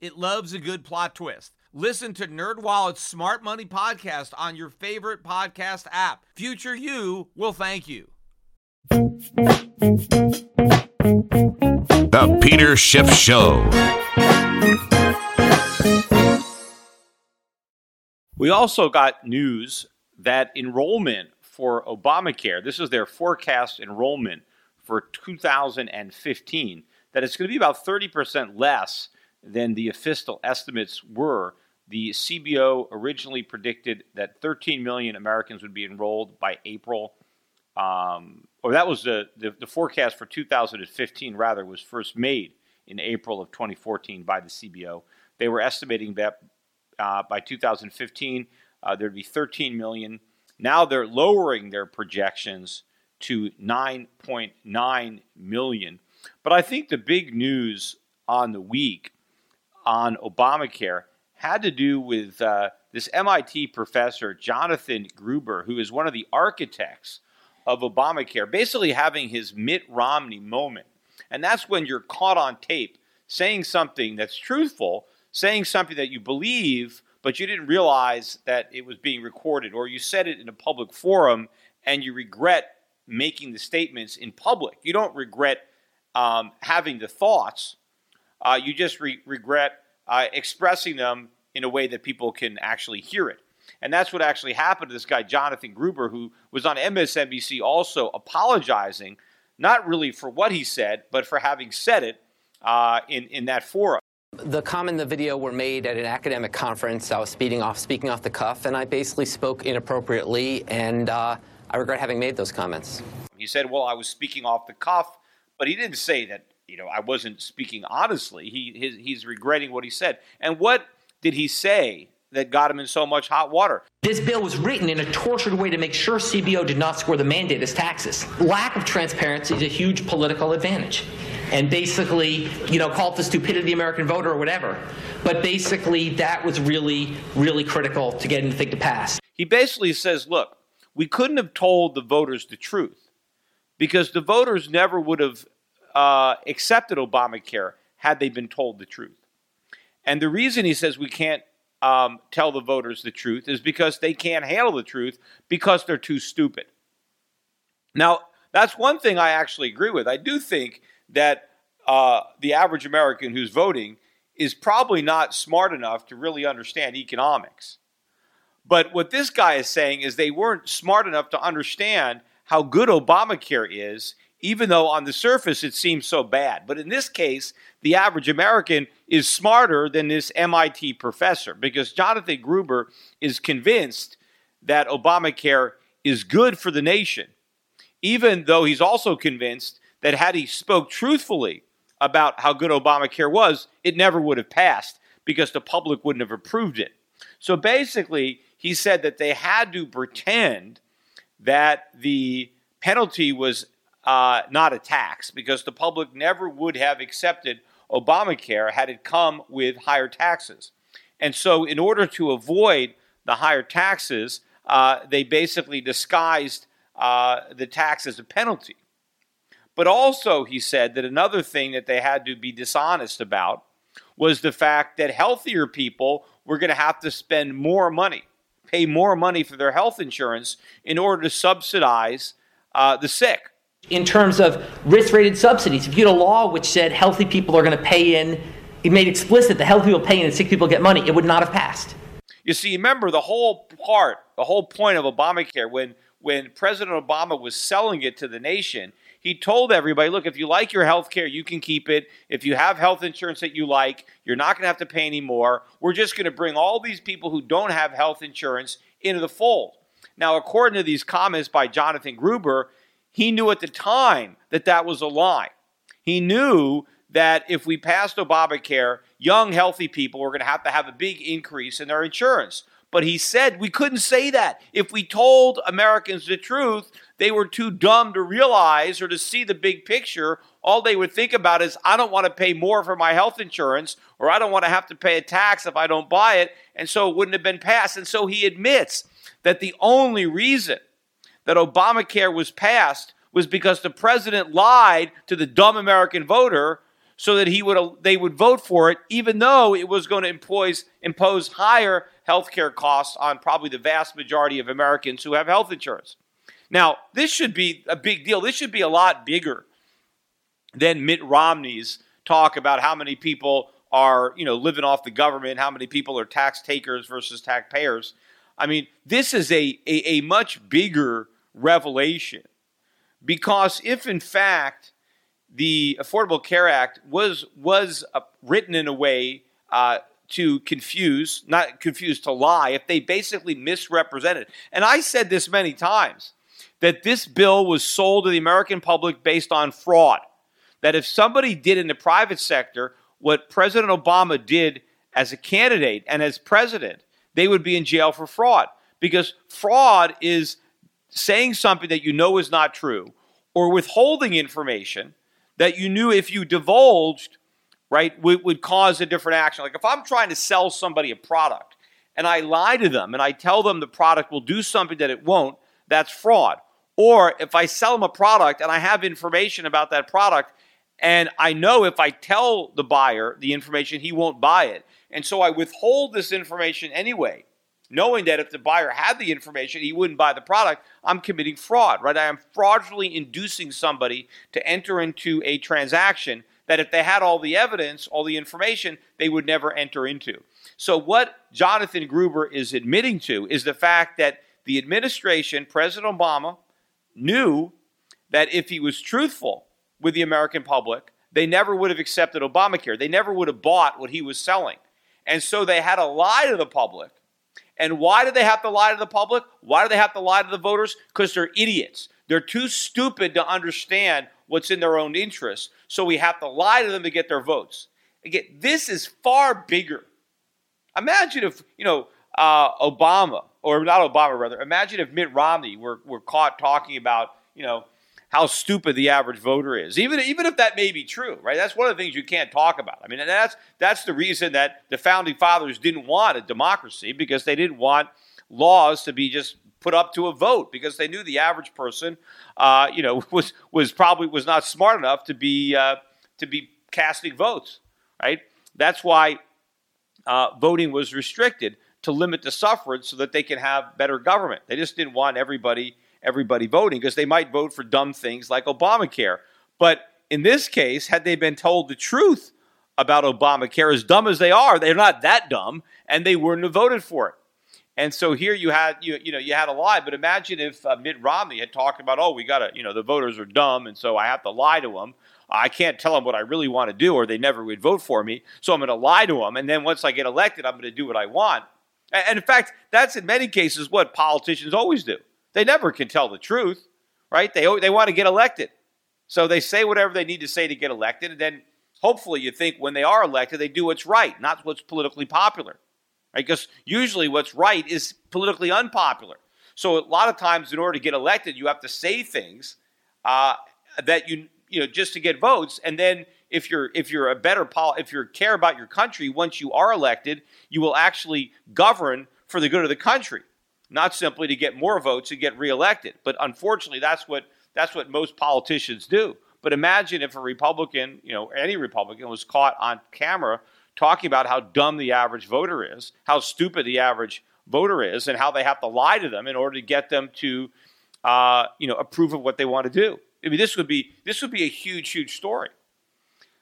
It loves a good plot twist. Listen to NerdWallet's Smart Money podcast on your favorite podcast app. Future you will thank you. The Peter Schiff Show. We also got news that enrollment for Obamacare, this is their forecast enrollment for 2015 that it's going to be about 30% less than the official estimates were. The CBO originally predicted that 13 million Americans would be enrolled by April. Um, or that was the, the, the forecast for 2015, rather, was first made in April of 2014 by the CBO. They were estimating that uh, by 2015 uh, there'd be 13 million. Now they're lowering their projections to 9.9 million. But I think the big news on the week on Obamacare had to do with uh, this MIT professor, Jonathan Gruber, who is one of the architects of Obamacare, basically having his Mitt Romney moment. And that's when you're caught on tape saying something that's truthful, saying something that you believe, but you didn't realize that it was being recorded, or you said it in a public forum and you regret making the statements in public. You don't regret um, having the thoughts. Uh, you just re- regret uh, expressing them in a way that people can actually hear it. And that's what actually happened to this guy, Jonathan Gruber, who was on MSNBC also apologizing, not really for what he said, but for having said it uh, in, in that forum. The comment and the video were made at an academic conference. I was speaking off, speaking off the cuff, and I basically spoke inappropriately, and uh, I regret having made those comments. He said, "Well, I was speaking off the cuff," but he didn't say that. You know, I wasn't speaking honestly. He his, he's regretting what he said. And what did he say that got him in so much hot water? This bill was written in a tortured way to make sure CBO did not score the mandate as taxes. Lack of transparency is a huge political advantage. And basically, you know, call it the stupidity of the American voter or whatever. But basically, that was really, really critical to getting the thing to pass. He basically says, look, we couldn't have told the voters the truth because the voters never would have uh, accepted Obamacare had they been told the truth. And the reason he says we can't um, tell the voters the truth is because they can't handle the truth because they're too stupid. Now, that's one thing I actually agree with. I do think that uh, the average American who's voting is probably not smart enough to really understand economics. But what this guy is saying is they weren't smart enough to understand how good Obamacare is, even though on the surface it seems so bad. But in this case, the average American is smarter than this MIT professor because Jonathan Gruber is convinced that Obamacare is good for the nation, even though he's also convinced that had he spoke truthfully about how good Obamacare was, it never would have passed because the public wouldn't have approved it. So basically, he said that they had to pretend that the penalty was uh, not a tax because the public never would have accepted Obamacare had it come with higher taxes. And so, in order to avoid the higher taxes, uh, they basically disguised uh, the tax as a penalty. But also, he said that another thing that they had to be dishonest about was the fact that healthier people were going to have to spend more money pay more money for their health insurance in order to subsidize uh, the sick. In terms of risk rated subsidies, if you had a law which said healthy people are going to pay in, it made explicit that healthy people pay in and sick people get money, it would not have passed. You see, remember the whole part, the whole point of Obamacare when when President Obama was selling it to the nation, he told everybody, look, if you like your health care, you can keep it. If you have health insurance that you like, you're not going to have to pay any more. We're just going to bring all these people who don't have health insurance into the fold. Now, according to these comments by Jonathan Gruber, he knew at the time that that was a lie. He knew that if we passed Obamacare, young, healthy people were going to have to have a big increase in their insurance. But he said we couldn't say that. If we told Americans the truth, they were too dumb to realize or to see the big picture. All they would think about is, I don't want to pay more for my health insurance, or I don't want to have to pay a tax if I don't buy it. And so it wouldn't have been passed. And so he admits that the only reason that Obamacare was passed was because the president lied to the dumb American voter so that he would they would vote for it, even though it was going to impose impose higher health care costs on probably the vast majority of Americans who have health insurance. Now, this should be a big deal. This should be a lot bigger than Mitt Romney's talk about how many people are, you know, living off the government, how many people are tax takers versus taxpayers. I mean, this is a, a, a much bigger revelation because if in fact the Affordable Care Act was was uh, written in a way uh, to confuse, not confuse to lie, if they basically misrepresented, and I said this many times, that this bill was sold to the American public based on fraud. That if somebody did in the private sector what President Obama did as a candidate and as president, they would be in jail for fraud because fraud is saying something that you know is not true or withholding information that you knew if you divulged, right, would, would cause a different action. Like if I'm trying to sell somebody a product and I lie to them and I tell them the product will do something that it won't, that's fraud. Or if I sell them a product and I have information about that product and I know if I tell the buyer the information, he won't buy it. And so I withhold this information anyway knowing that if the buyer had the information, he wouldn't buy the product, I'm committing fraud, right? I am fraudulently inducing somebody to enter into a transaction that if they had all the evidence, all the information, they would never enter into. So, what Jonathan Gruber is admitting to is the fact that the administration, President Obama, knew that if he was truthful with the American public, they never would have accepted Obamacare. They never would have bought what he was selling. And so they had to lie to the public and why do they have to lie to the public? Why do they have to lie to the voters? Because they're idiots. They're too stupid to understand what's in their own interest. So we have to lie to them to get their votes. Again, this is far bigger. Imagine if, you know, uh, Obama, or not Obama, rather, imagine if Mitt Romney were, were caught talking about, you know, how stupid the average voter is. Even, even if that may be true, right? That's one of the things you can't talk about. I mean, that's, that's the reason that the founding fathers didn't want a democracy because they didn't want laws to be just put up to a vote because they knew the average person, uh, you know, was, was probably was not smart enough to be, uh, to be casting votes, right? That's why uh, voting was restricted to limit the suffrage so that they can have better government. They just didn't want everybody – everybody voting because they might vote for dumb things like Obamacare. But in this case, had they been told the truth about Obamacare, as dumb as they are, they're not that dumb, and they wouldn't have voted for it. And so here you had you you know you had a lie, but imagine if uh, Mitt Romney had talked about, oh, we got to you know the voters are dumb, and so I have to lie to them. I can't tell them what I really want to do, or they never would vote for me. So I'm going to lie to them, and then once I get elected, I'm going to do what I want. And in fact, that's in many cases what politicians always do. They never can tell the truth, right? They, they want to get elected. So they say whatever they need to say to get elected, and then hopefully you think when they are elected, they do what's right, not what's politically popular. Right? Because usually what's right is politically unpopular. So a lot of times, in order to get elected, you have to say things uh, that you you know just to get votes, and then if you're if you're a better pol- if you care about your country, once you are elected, you will actually govern for the good of the country not simply to get more votes and get reelected. But unfortunately, that's what that's what most politicians do. But imagine if a Republican, you know, any Republican was caught on camera talking about how dumb the average voter is, how stupid the average voter is, and how they have to lie to them in order to get them to, uh, you know, approve of what they want to do. I mean, this would be this would be a huge, huge story.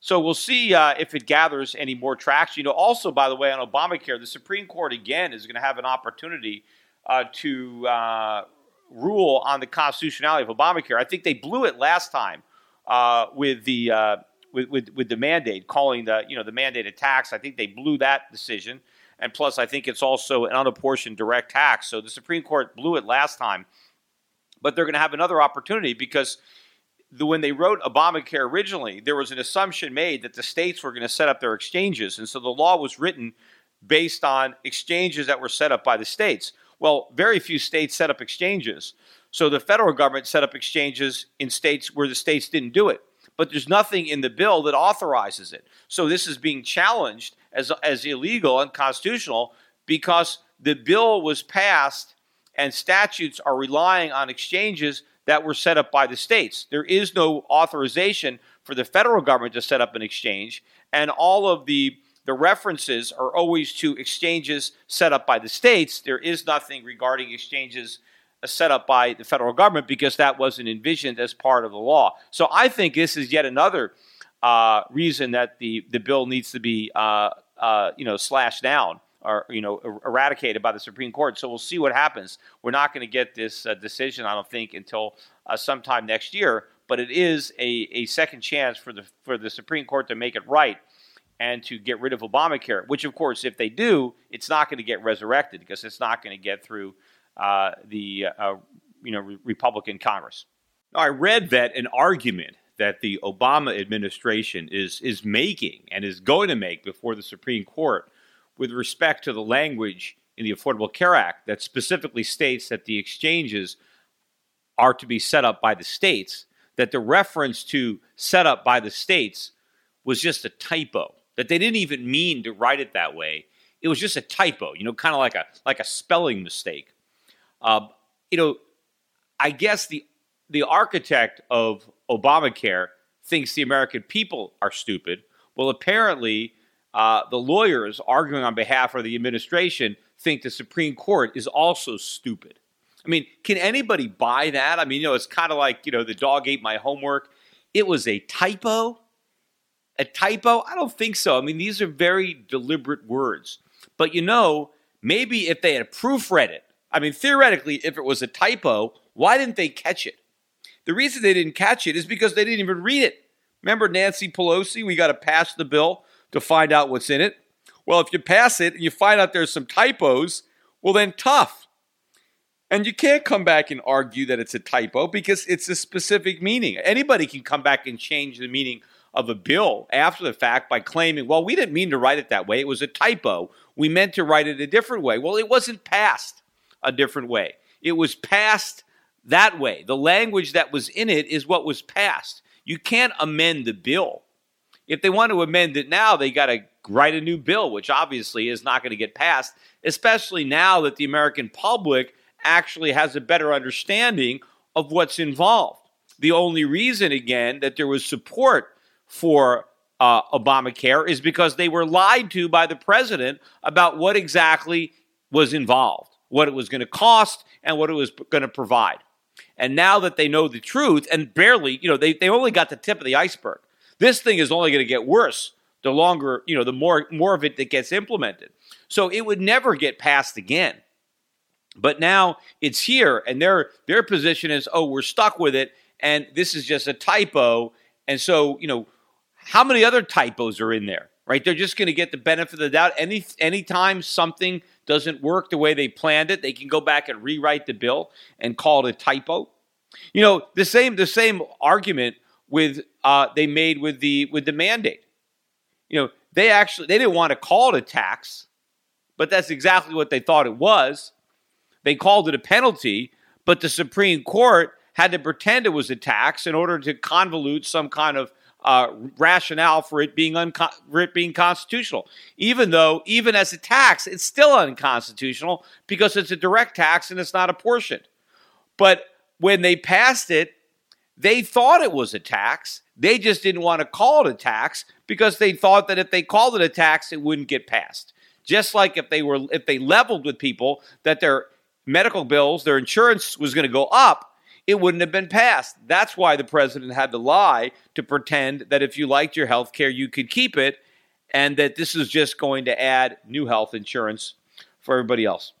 So we'll see uh, if it gathers any more traction. You know, also by the way, on Obamacare, the Supreme Court again is going to have an opportunity uh, to uh, rule on the constitutionality of Obamacare. I think they blew it last time uh, with the uh, with, with, with the mandate, calling the you know the mandated tax. I think they blew that decision, and plus I think it's also an unapportioned direct tax. So the Supreme Court blew it last time, but they're going to have another opportunity because the, when they wrote Obamacare originally, there was an assumption made that the states were going to set up their exchanges. And so the law was written based on exchanges that were set up by the states. Well, very few states set up exchanges. So the federal government set up exchanges in states where the states didn't do it. But there's nothing in the bill that authorizes it. So this is being challenged as, as illegal and constitutional because the bill was passed and statutes are relying on exchanges that were set up by the states. There is no authorization for the federal government to set up an exchange, and all of the the references are always to exchanges set up by the states. There is nothing regarding exchanges uh, set up by the federal government because that wasn't envisioned as part of the law. So I think this is yet another uh, reason that the the bill needs to be uh, uh, you know slashed down or you know er, eradicated by the Supreme Court. So we'll see what happens. We're not going to get this uh, decision, I don't think, until uh, sometime next year. But it is a, a second chance for the for the Supreme Court to make it right and to get rid of Obamacare. Which, of course, if they do, it's not going to get resurrected because it's not going to get through uh, the uh, you know re- Republican Congress. I read that an argument that the Obama administration is is making and is going to make before the Supreme Court with respect to the language in the Affordable Care Act that specifically states that the exchanges are to be set up by the states, that the reference to set up by the states was just a typo, that they didn't even mean to write it that way. It was just a typo, you know, kind of like a like a spelling mistake. Uh, you know, I guess the the architect of Obamacare thinks the American people are stupid. Well, apparently, uh, the lawyers arguing on behalf of the administration think the Supreme Court is also stupid. I mean, can anybody buy that? I mean, you know, it's kind of like, you know, the dog ate my homework. It was a typo. A typo? I don't think so. I mean, these are very deliberate words. But you know, maybe if they had proofread it, I mean, theoretically, if it was a typo, why didn't they catch it? The reason they didn't catch it is because they didn't even read it. Remember Nancy Pelosi? We got to pass the bill to find out what's in it. Well, if you pass it and you find out there's some typos, well, then tough. And you can't come back and argue that it's a typo because it's a specific meaning. Anybody can come back and change the meaning of a bill after the fact by claiming, well, we didn't mean to write it that way. It was a typo. We meant to write it a different way. Well, it wasn't passed a different way. It was passed that way. The language that was in it is what was passed. You can't amend the bill. If they want to amend it now, they got to write a new bill, which obviously is not going to get passed, especially now that the American public actually has a better understanding of what's involved. The only reason, again, that there was support for uh, Obamacare is because they were lied to by the president about what exactly was involved, what it was going to cost, and what it was going to provide. And now that they know the truth, and barely, you know, they, they only got the tip of the iceberg. This thing is only going to get worse the longer, you know, the more more of it that gets implemented. So it would never get passed again. But now it's here, and their their position is, oh, we're stuck with it, and this is just a typo. And so, you know, how many other typos are in there? Right? They're just going to get the benefit of the doubt. Any anytime something doesn't work the way they planned it, they can go back and rewrite the bill and call it a typo. You know, the same the same argument with uh, they made with the with the mandate. You know, they actually they didn't want to call it a tax, but that's exactly what they thought it was. They called it a penalty, but the Supreme Court had to pretend it was a tax in order to convolute some kind of uh, rationale for it being unco- for it being constitutional. Even though, even as a tax, it's still unconstitutional because it's a direct tax and it's not apportioned. But when they passed it, they thought it was a tax. They just didn't want to call it a tax because they thought that if they called it a tax, it wouldn't get passed. Just like if they were if they leveled with people that their medical bills, their insurance was going to go up, it wouldn't have been passed. That's why the president had to lie to pretend that if you liked your health care, you could keep it, and that this is just going to add new health insurance for everybody else.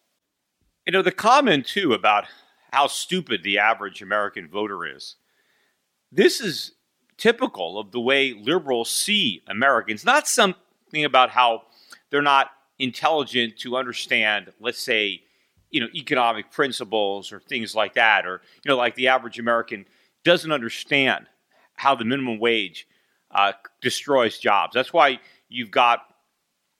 You know, the comment too about how stupid the average American voter is this is typical of the way liberals see Americans, not something about how they're not intelligent to understand, let's say, you know, economic principles or things like that, or, you know, like the average American doesn't understand how the minimum wage uh, destroys jobs. That's why you've got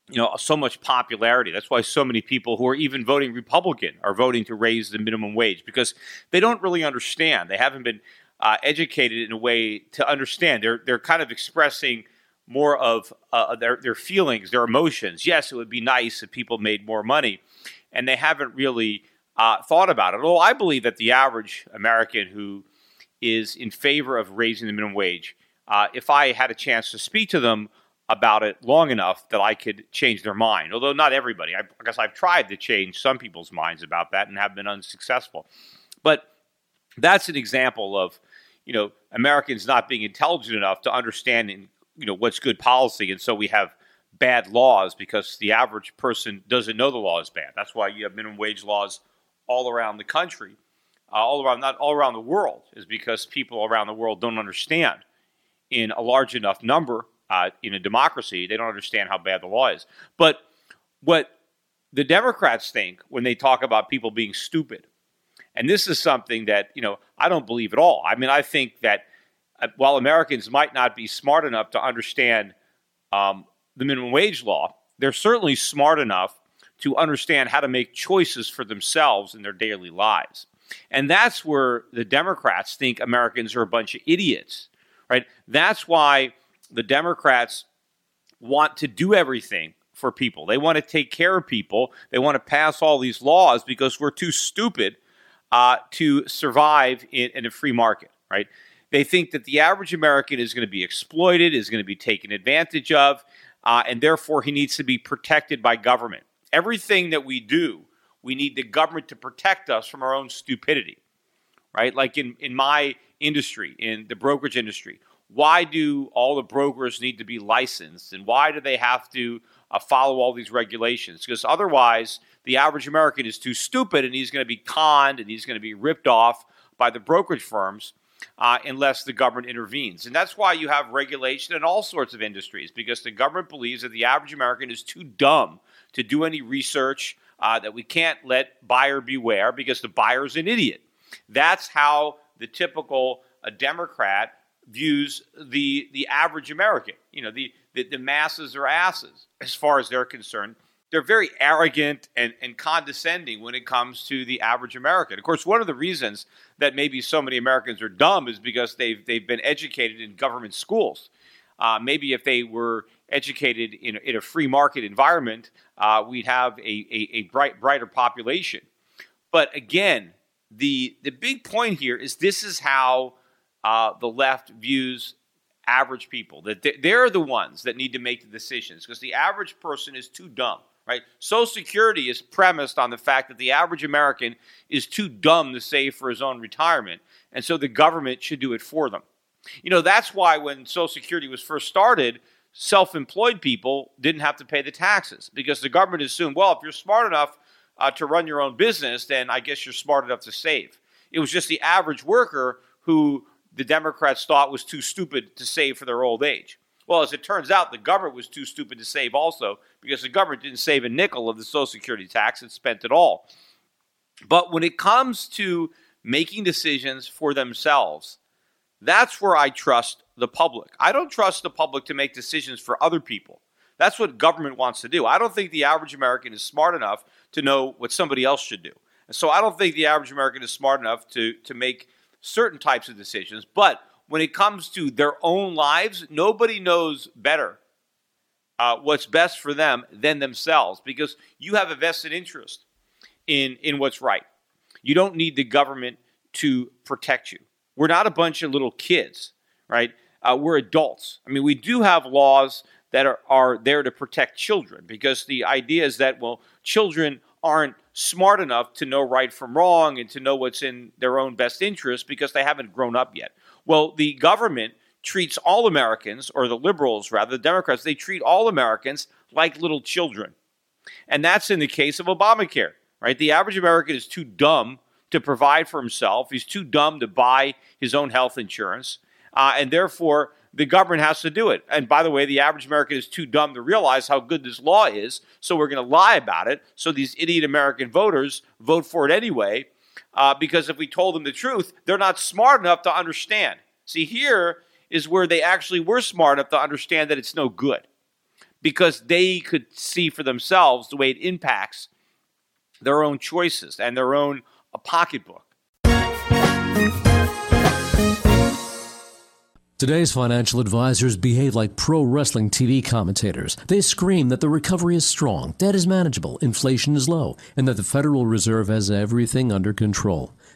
you know so much popularity. That's why so many people who are even voting Republican are voting to raise the minimum wage because they don't really understand. They haven't been uh, educated in a way to understand. They're they're kind of expressing more of uh, their their feelings, their emotions. Yes, it would be nice if people made more money, and they haven't really uh, thought about it. Although I believe that the average American who is in favor of raising the minimum wage, uh, if I had a chance to speak to them about it long enough that I could change their mind. Although not everybody. I, I guess I've tried to change some people's minds about that and have been unsuccessful. But that's an example of you know Americans not being intelligent enough to understand you know what's good policy, and so we have bad laws because the average person doesn't know the law is bad. That's why you have minimum wage laws all around the country, uh, all around not all around the world, is because people around the world don't understand in a large enough number uh, in a democracy. They don't understand how bad the law is. But what the Democrats think when they talk about people being stupid, and this is something that you know I don't believe at all. I mean, I think that uh, while Americans might not be smart enough to understand um, the minimum wage law, they're certainly smart enough to understand how to make choices for themselves in their daily lives. And that's where the Democrats think Americans are a bunch of idiots, right? That's why the Democrats want to do everything for people. They want to take care of people. They want to pass all these laws because we're too stupid uh, to survive in, in a free market, right? They think that the average American is going to be exploited, is going to be taken advantage of, uh, and therefore he needs to be protected by government. Everything that we do, we need the government to protect us from our own stupidity, right? Like in, in my industry, in the brokerage industry, why do all the brokers need to be licensed and why do they have to uh, follow all these regulations? Because otherwise, the average American is too stupid and he's going to be conned and he's going to be ripped off by the brokerage firms uh, unless the government intervenes. And that's why you have regulation in all sorts of industries, because the government believes that the average American is too dumb to do any research, uh, that we can't let buyer beware because the buyer's an idiot. That's how the typical uh, Democrat views the, the average American. You know, the, the, the masses are asses as far as they're concerned they're very arrogant and, and condescending when it comes to the average American. Of course, one of the reasons that maybe so many Americans are dumb is because they've, they've been educated in government schools. Uh, maybe if they were educated in, in a free market environment, uh, we'd have a, a, a, bright, brighter population. But again, the, the big point here is this is how uh, the left views average people. That they're the ones that need to make the decisions because the average person is too dumb right? Social Security is premised on the fact that the average American is too dumb to save for his own retirement, and so the government should do it for them. You know, that's why when Social Security was first started, self employed people didn't have to pay the taxes because the government assumed, well, if you're smart enough uh, to run your own business, then I guess you're smart enough to save. It was just the average worker who the Democrats thought was too stupid to save for their old age. Well, as it turns out, the government was too stupid to save also because the government didn't save a nickel of the Social Security tax, it spent it all. But when it comes to making decisions for themselves, that's where I trust the public. I don't trust the public to make decisions for other people. That's what government wants to do. I don't think the average American is smart enough to know what somebody else should do. And so I don't think the average American is smart enough to, to make certain types of decisions. But when it comes to their own lives, nobody knows better uh, what's best for them than themselves because you have a vested interest in, in what's right. You don't need the government to protect you. We're not a bunch of little kids, right? Uh, we're adults. I mean, we do have laws that are, are there to protect children because the idea is that, well, children aren't smart enough to know right from wrong and to know what's in their own best interest because they haven't grown up yet. Well, the government treats all Americans, or the liberals rather, the Democrats, they treat all Americans like little children. And that's in the case of Obamacare, right? The average American is too dumb to provide for himself, he's too dumb to buy his own health insurance, uh, and therefore the government has to do it. And by the way, the average American is too dumb to realize how good this law is, so we're going to lie about it. So these idiot American voters vote for it anyway, uh, because if we told them the truth, they're not smart enough to understand. See, here is where they actually were smart enough to understand that it's no good because they could see for themselves the way it impacts their own choices and their own pocketbook. Today's financial advisors behave like pro wrestling TV commentators. They scream that the recovery is strong, debt is manageable, inflation is low, and that the Federal Reserve has everything under control.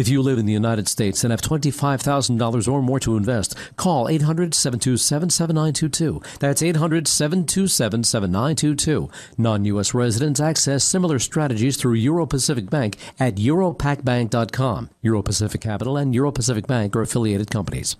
If you live in the United States and have $25,000 or more to invest, call 800 727 7922. That's 800 727 7922. Non U.S. residents access similar strategies through Euro Pacific Bank at europacbank.com. Euro Pacific Capital and Euro Pacific Bank are affiliated companies.